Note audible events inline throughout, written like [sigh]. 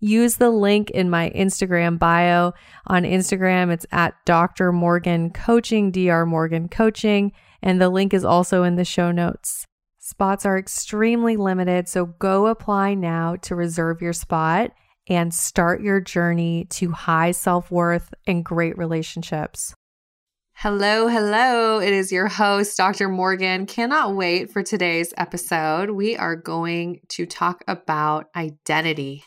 use the link in my Instagram bio. On Instagram, it's at Dr. Morgan Coaching, Dr. Morgan Coaching, and the link is also in the show notes. Spots are extremely limited, so go apply now to reserve your spot and start your journey to high self worth and great relationships. Hello, hello. It is your host, Dr. Morgan. Cannot wait for today's episode. We are going to talk about identity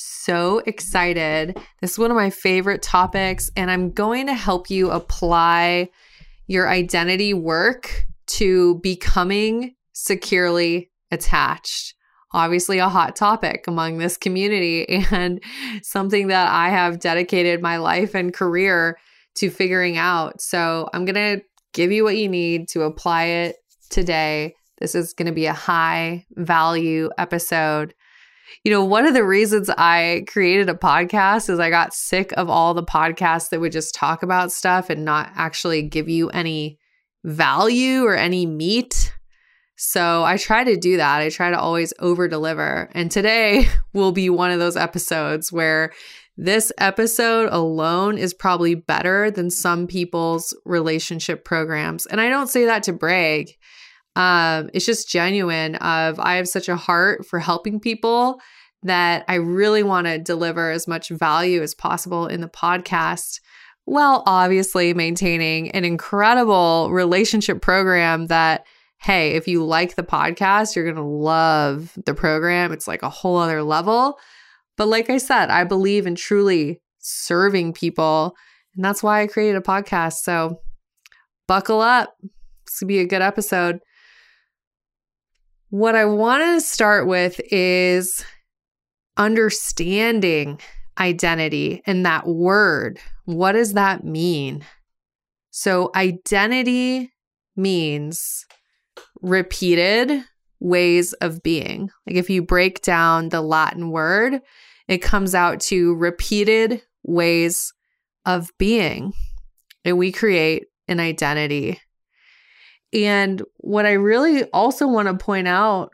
so excited. This is one of my favorite topics, and I'm going to help you apply your identity work to becoming securely attached. Obviously, a hot topic among this community, [laughs] and something that I have dedicated my life and career to figuring out. So, I'm going to give you what you need to apply it today. This is going to be a high value episode you know, one of the reasons I created a podcast is I got sick of all the podcasts that would just talk about stuff and not actually give you any value or any meat. So I try to do that. I try to always over deliver. And today [laughs] will be one of those episodes where this episode alone is probably better than some people's relationship programs. And I don't say that to brag um, it's just genuine of I have such a heart for helping people that I really want to deliver as much value as possible in the podcast while obviously maintaining an incredible relationship program that hey, if you like the podcast, you're going to love the program. It's like a whole other level. But like I said, I believe in truly serving people. And that's why I created a podcast. So buckle up. This will be a good episode. What I want to start with is understanding identity and that word. What does that mean? So, identity means repeated ways of being. Like if you break down the Latin word, it comes out to repeated ways of being. And we create an identity and what I really also want to point out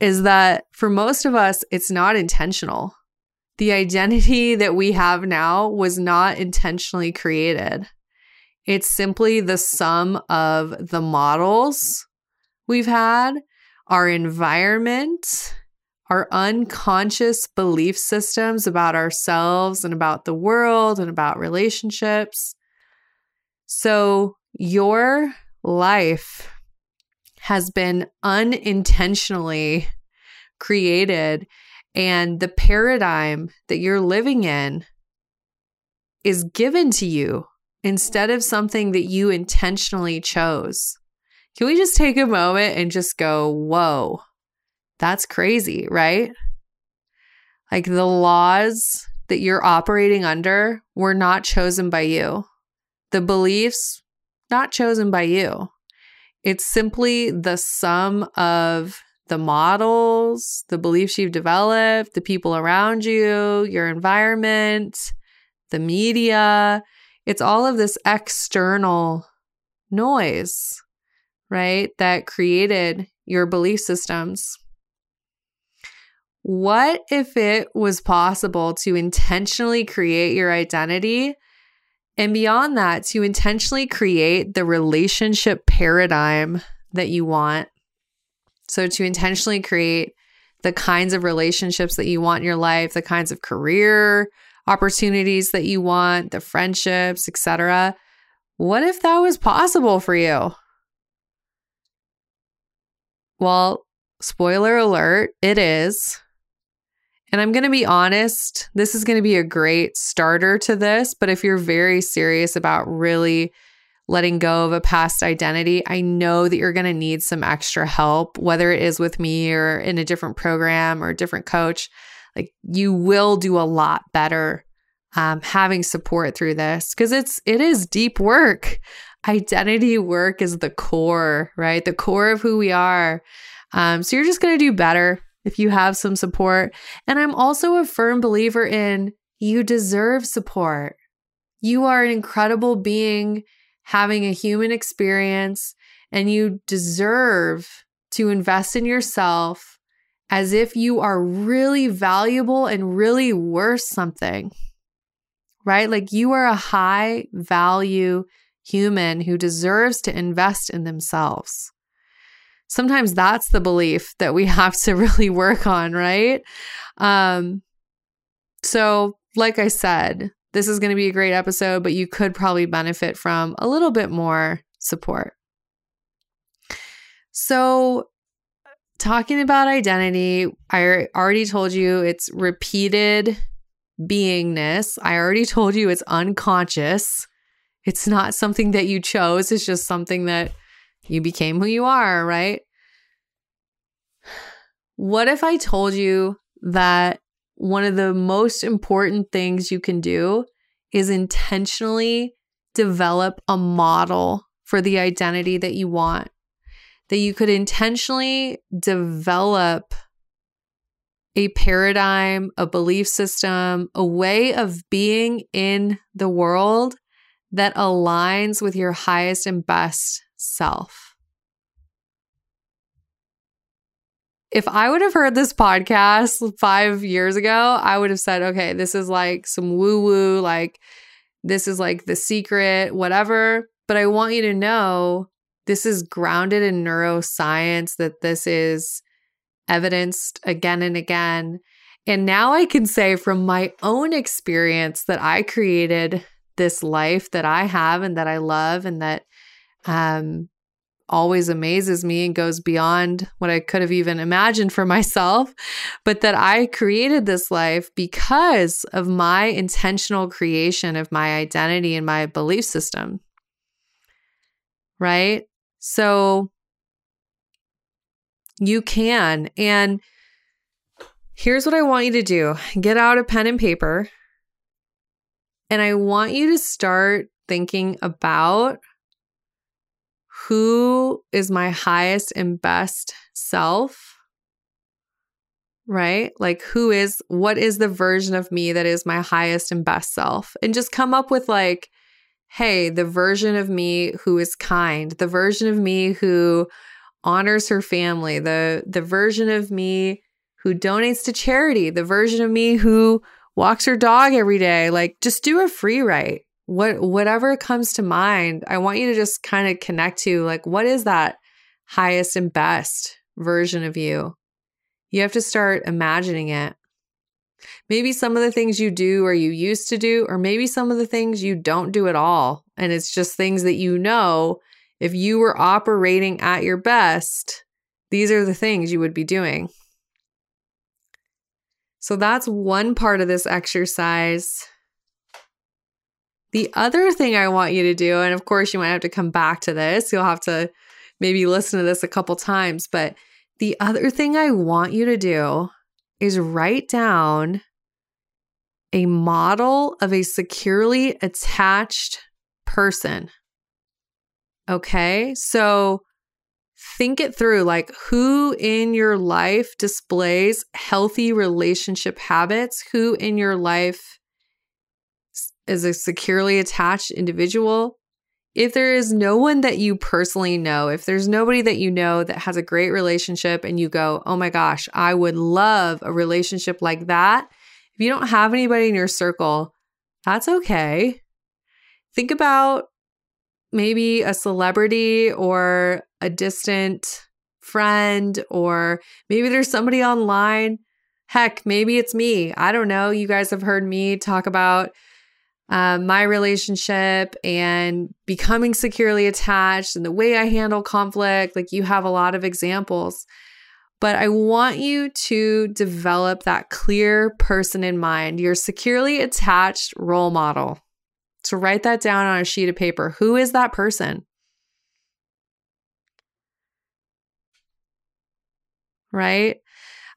is that for most of us, it's not intentional. The identity [laughs] that we have now was not intentionally created. It's simply the sum of the models we've had, our environment, our unconscious belief systems about ourselves and about the world and about relationships. So, your life has been unintentionally created, and the paradigm that you're living in is given to you instead of something that you intentionally chose. Can we just take a moment and just go, whoa, that's crazy, right? Like the laws that you're operating under were not chosen by you. The beliefs, not chosen by you. It's simply the sum of the models, the beliefs you've developed, the people around you, your environment, the media. It's all of this external noise right? That created your belief systems. What if it was possible to intentionally create your identity? And beyond that, to intentionally create the relationship paradigm that you want. So, to intentionally create the kinds of relationships that you want in your life, the kinds of career opportunities that you want, the friendships, etc. What if that was possible for you? Well, spoiler alert, it is. And I'm going to be honest, this is going to be a great starter to this. But if you're very serious about really letting go of a past identity, I know that you're going to need some extra help, whether it is with me or in a different program or a different coach. Like you will do a lot better um, having support through this because it's it is deep work identity work is the core, right? The core of who we are. Um, so you're just going to do better if you have some support. And I'm also a firm believer in you deserve support. You are an incredible being having a human experience, and you deserve to invest in yourself as if you are really valuable and really worth something, right? Like you are a high value human who deserves to invest in themselves. Sometimes that's the belief that we [laughs] have to really work on, right? Um, so, like I said, this is going to be a great episode, but you could probably benefit from a little bit more support. So, talking about identity, I already told you it's repeated beingness. I already told you it's unconscious. It's not something that you chose, it's just something that you became who you are, right? What if I told you that one of the most important things you can do is intentionally develop a model for the identity that you want? That you could intentionally develop a paradigm, a belief system, a way of being in the world that aligns with your highest and best self. If I would have heard this podcast five years ago, I would have said, okay, this is like some woo woo, like this is like the secret, whatever. But I want you to know this is grounded in neuroscience, that this is evidenced again and again. And now I can say from my own experience that I created this life that I have and that I love and that um, always amazes me and goes beyond what I could have even imagined for [laughs] myself, but that I created this life because of my intentional creation of my identity and my belief system. Right? So you can. And here's what I want you to do get out a pen and paper and I want you to start thinking about who is my highest and best self, right? Like, who is, what is the version of me that is my highest and best self? And just come up with, like, hey, the version of me who is kind, the version of me who honors her family, the the version of me who donates to charity, the version of me who walks her dog every day. Like just do a free write. What whatever comes to mind. I want you to just kind of connect to like what is that highest and best version of you, you have to start imagining it. Maybe some of the things you do or you used to do, or maybe some of the things you don't do at all. And it's just things that you know if you were operating at your best, these are the things you would be doing. So that's one part of this exercise. The other thing I want you to do, and of course, you might have to come back to this, you'll have to maybe listen to this a couple times, but the other thing I want you to do is write down a model of a securely attached person. Okay. So think it through like who in your life displays healthy relationship habits, who in your life is a securely attached individual. If there is no one that you personally know, if there's nobody that you know that has a great relationship and you go, oh my gosh, I would love a relationship like that. If you don't have anybody in your circle, that's okay. Think about maybe a celebrity or a distant friend, or maybe there's somebody online. Heck, maybe it's me. I don't know. You guys have heard me talk about um, my relationship and becoming securely attached and the way I handle conflict. Like, you have a lot of examples. But I want you to develop that clear person in mind, your securely attached role model. So write that down on a sheet of paper. Who is that person? Right?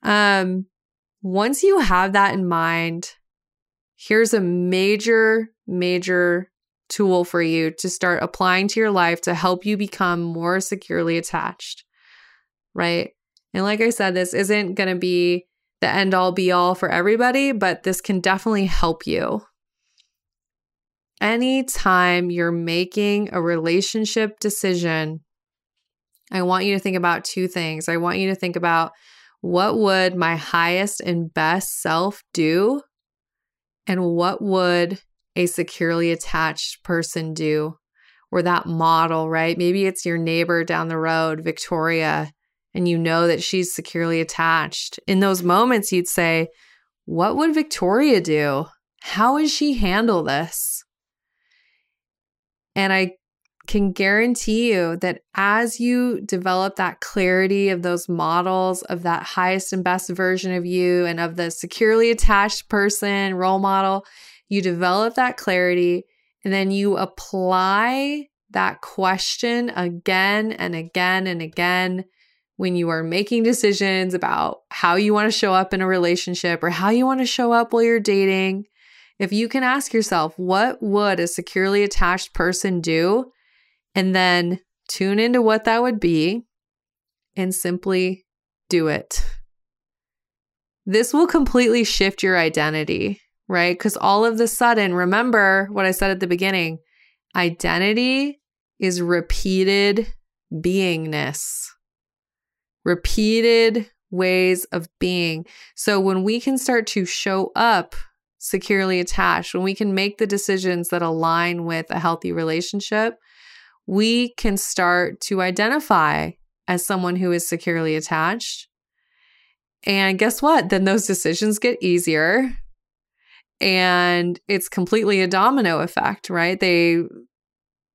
Um, once you have that in mind, here's a major, major tool for you to start applying to your life to help you become more securely attached. Right? And like I said, this isn't going to be the end all be all for everybody, but this can definitely help you anytime you're making a relationship decision, I want you to think about two things. I want you to think about what would my highest and best self do? And what would a securely attached person do? Or that model, right? Maybe it's your neighbor down the road, Victoria, and you know that she's securely attached. In those moments, you'd say, What would Victoria do? How would she handle this? And I can guarantee you that as you develop that clarity of those models of that highest and best version of you and of the securely attached person, role model, you develop that clarity and then you apply that question again and again and again when you are making decisions about how you want to show up in a relationship or how you want to show up while you're dating if you can ask yourself, what would a securely attached person do? And then tune into what that would be and simply do it. This will completely shift your identity, right? Because all of the sudden, remember what I said at the beginning identity is repeated beingness, repeated ways of being. So when we can start to show up securely attached, when we can make the decisions that align with a healthy relationship, we can start to identify as someone who is securely attached. And guess what? Then those decisions get easier. And it's completely a domino effect, right? They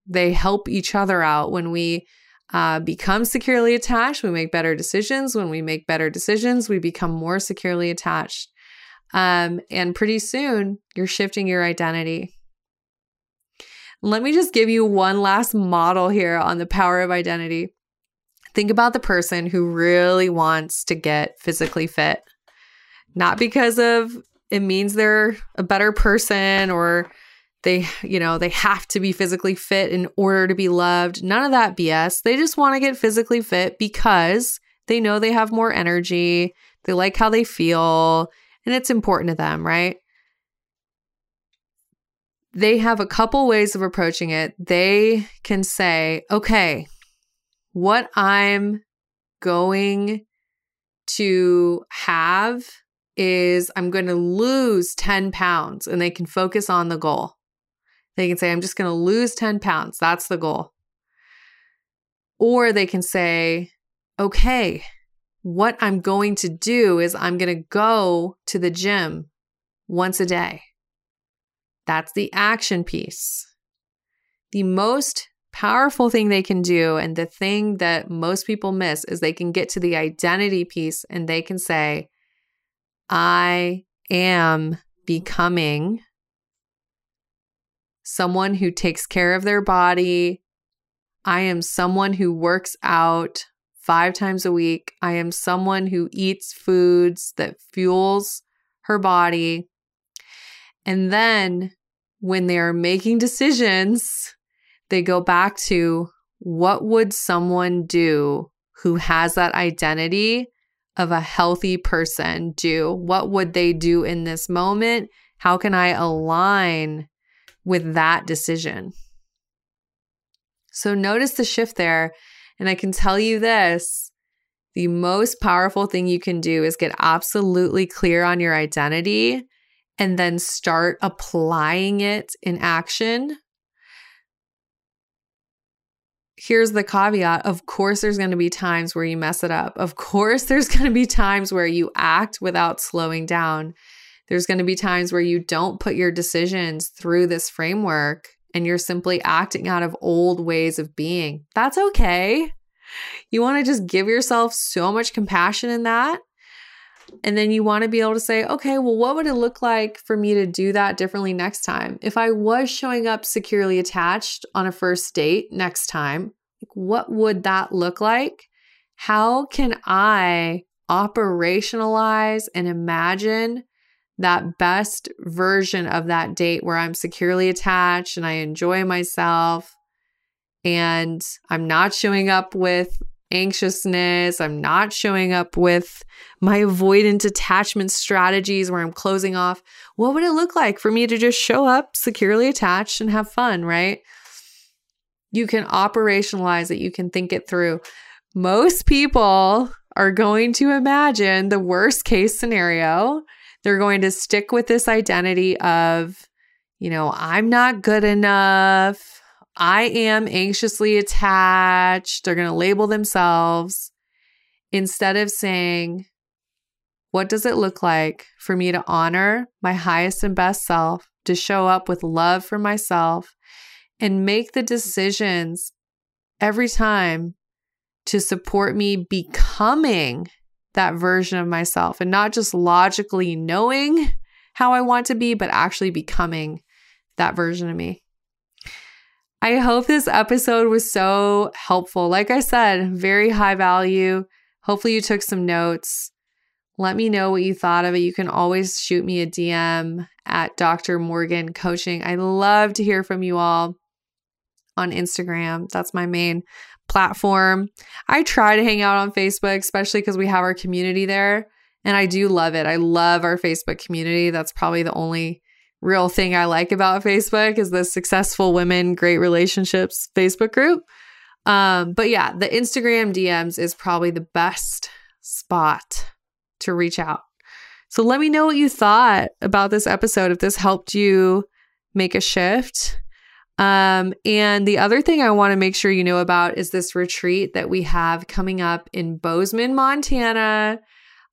they help each other out when we uh, become securely attached. We make better decisions. When we make better decisions, we become more securely attached. Um, and pretty soon, you're shifting your identity. Let me just give you one last model here on the power of identity. Think about the person who really wants to get physically fit, not because of it means they're a better person or they, you know, they have to be physically fit in order to be loved. None of that BS. They just want to get physically fit because they know they have more energy, they like how they feel, and it's important to them, right? They have a couple ways of approaching it. They can say, okay, what I'm going to have is I'm going to lose 10 pounds, and they can focus on the goal. They can say, I'm just going to lose 10 pounds. That's the goal. Or they can say, okay, what I'm going to do is I'm going to go to the gym once a day. That's the action piece. The most powerful thing they can do, and the thing that most people miss, is they can get to the identity piece and they can say, I am becoming someone who takes care of their body. I am someone who works out five times a week. I am someone who eats foods that fuels her body. And then when they are making decisions, they go back to what would someone do who has that identity of a healthy person do? What would they do in this moment? How can I align with that decision? So notice the shift there. And I can tell you this the most powerful thing you can do is get absolutely clear on your identity and then start applying it in action. Here's the caveat. Of course, there's going to be times where you mess it up. Of course, [laughs] there's going to be times where you act without slowing down. There's going to be times where you don't put your decisions through this framework and you're simply acting out of old ways of being. That's okay. You want to just give yourself so much compassion in that. And then you want to be able to say, okay, well, what would it look like for me to do that differently next time? If I was showing up securely attached on a first date next time, what would that look like? How can I operationalize and imagine that best version of that date where I'm securely attached and I enjoy myself and I'm not showing up with anxiousness. I'm not showing up with my avoidant attachment strategies where I'm closing off. What would it look like for me to just show up securely attached and have fun, right? You can operationalize it, you can think it through. Most people are going to imagine the worst case scenario they're going to stick with this identity of, you know, I'm not good enough. I am anxiously attached. They're going to label themselves instead of saying, what does it look like for me to honor my highest and best self, to show up with love for myself, and make the decisions every time to support me becoming that version of myself and not just logically knowing how I want to be, but actually becoming that version of me. I hope this episode was so helpful. Like I said, very high value. Hopefully, you took some notes. Let me know what you thought of it. You can always shoot me a DM at Dr. Morgan Coaching. I love to hear from you all on Instagram. That's my main platform. I try to hang out on Facebook, especially because we have our community there. And I do love it. I love our Facebook community. That's probably the only real thing I like about Facebook is the successful women, great relationships Facebook group. Um, but yeah, the Instagram DMs is probably the best spot to reach out. So let me know what you thought about this episode, if this helped you make a shift. Um, and the other thing I want to make sure you know about is this retreat that we have coming up in Bozeman, Montana,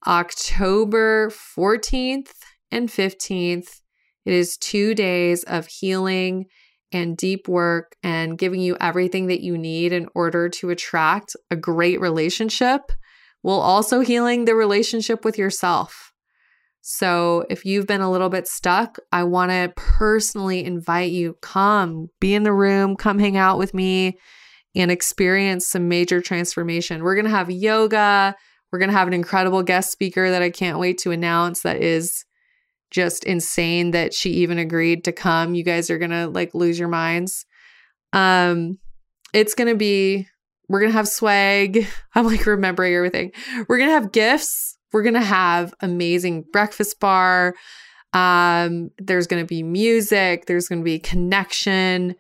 October 14th and 15th. It is two days of healing and deep work and giving you everything that you need in order to attract a great relationship while also healing the relationship with yourself. So if you've been a little bit stuck, I want to personally invite you come be in the room, come hang out with me and experience some major transformation. We're going to have yoga, we're going to have an incredible guest speaker that I can't wait to announce that is just insane that she even agreed to come. You guys are going to like lose your minds. Um it's going to be we're going to have swag. [laughs] I'm like remembering everything. We're going to have gifts we're going to have amazing breakfast bar. Um, there's going to be music, there's going to be connection.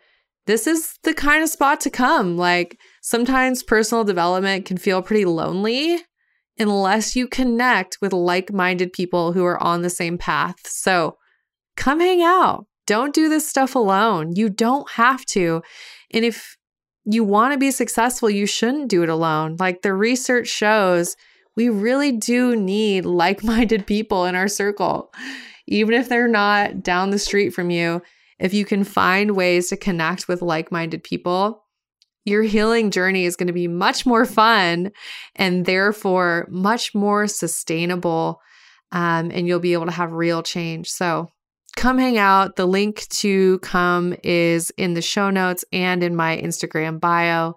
This is the kind of spot to come. Like sometimes personal development can feel pretty lonely unless you connect with like minded people who are on the same path. So come hang out. Don't do this stuff alone. You don't have to. And if you want to be successful, you shouldn't do it alone. Like the research shows, we really do need like minded people in our circle. Even if they're not down the street from you, if you can find ways to connect with like minded people, your healing journey is going to be much more fun and therefore much more sustainable. Um, and you'll be able to have real change. So come hang out. The link to come is in the show notes and in my Instagram bio.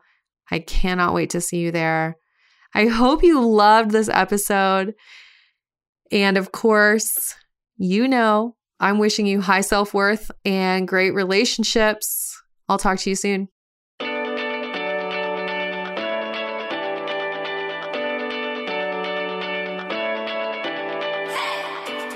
I cannot wait to see you there. I hope you loved this episode. And of course, you know, I'm wishing you high self worth and great relationships. I'll talk to you soon.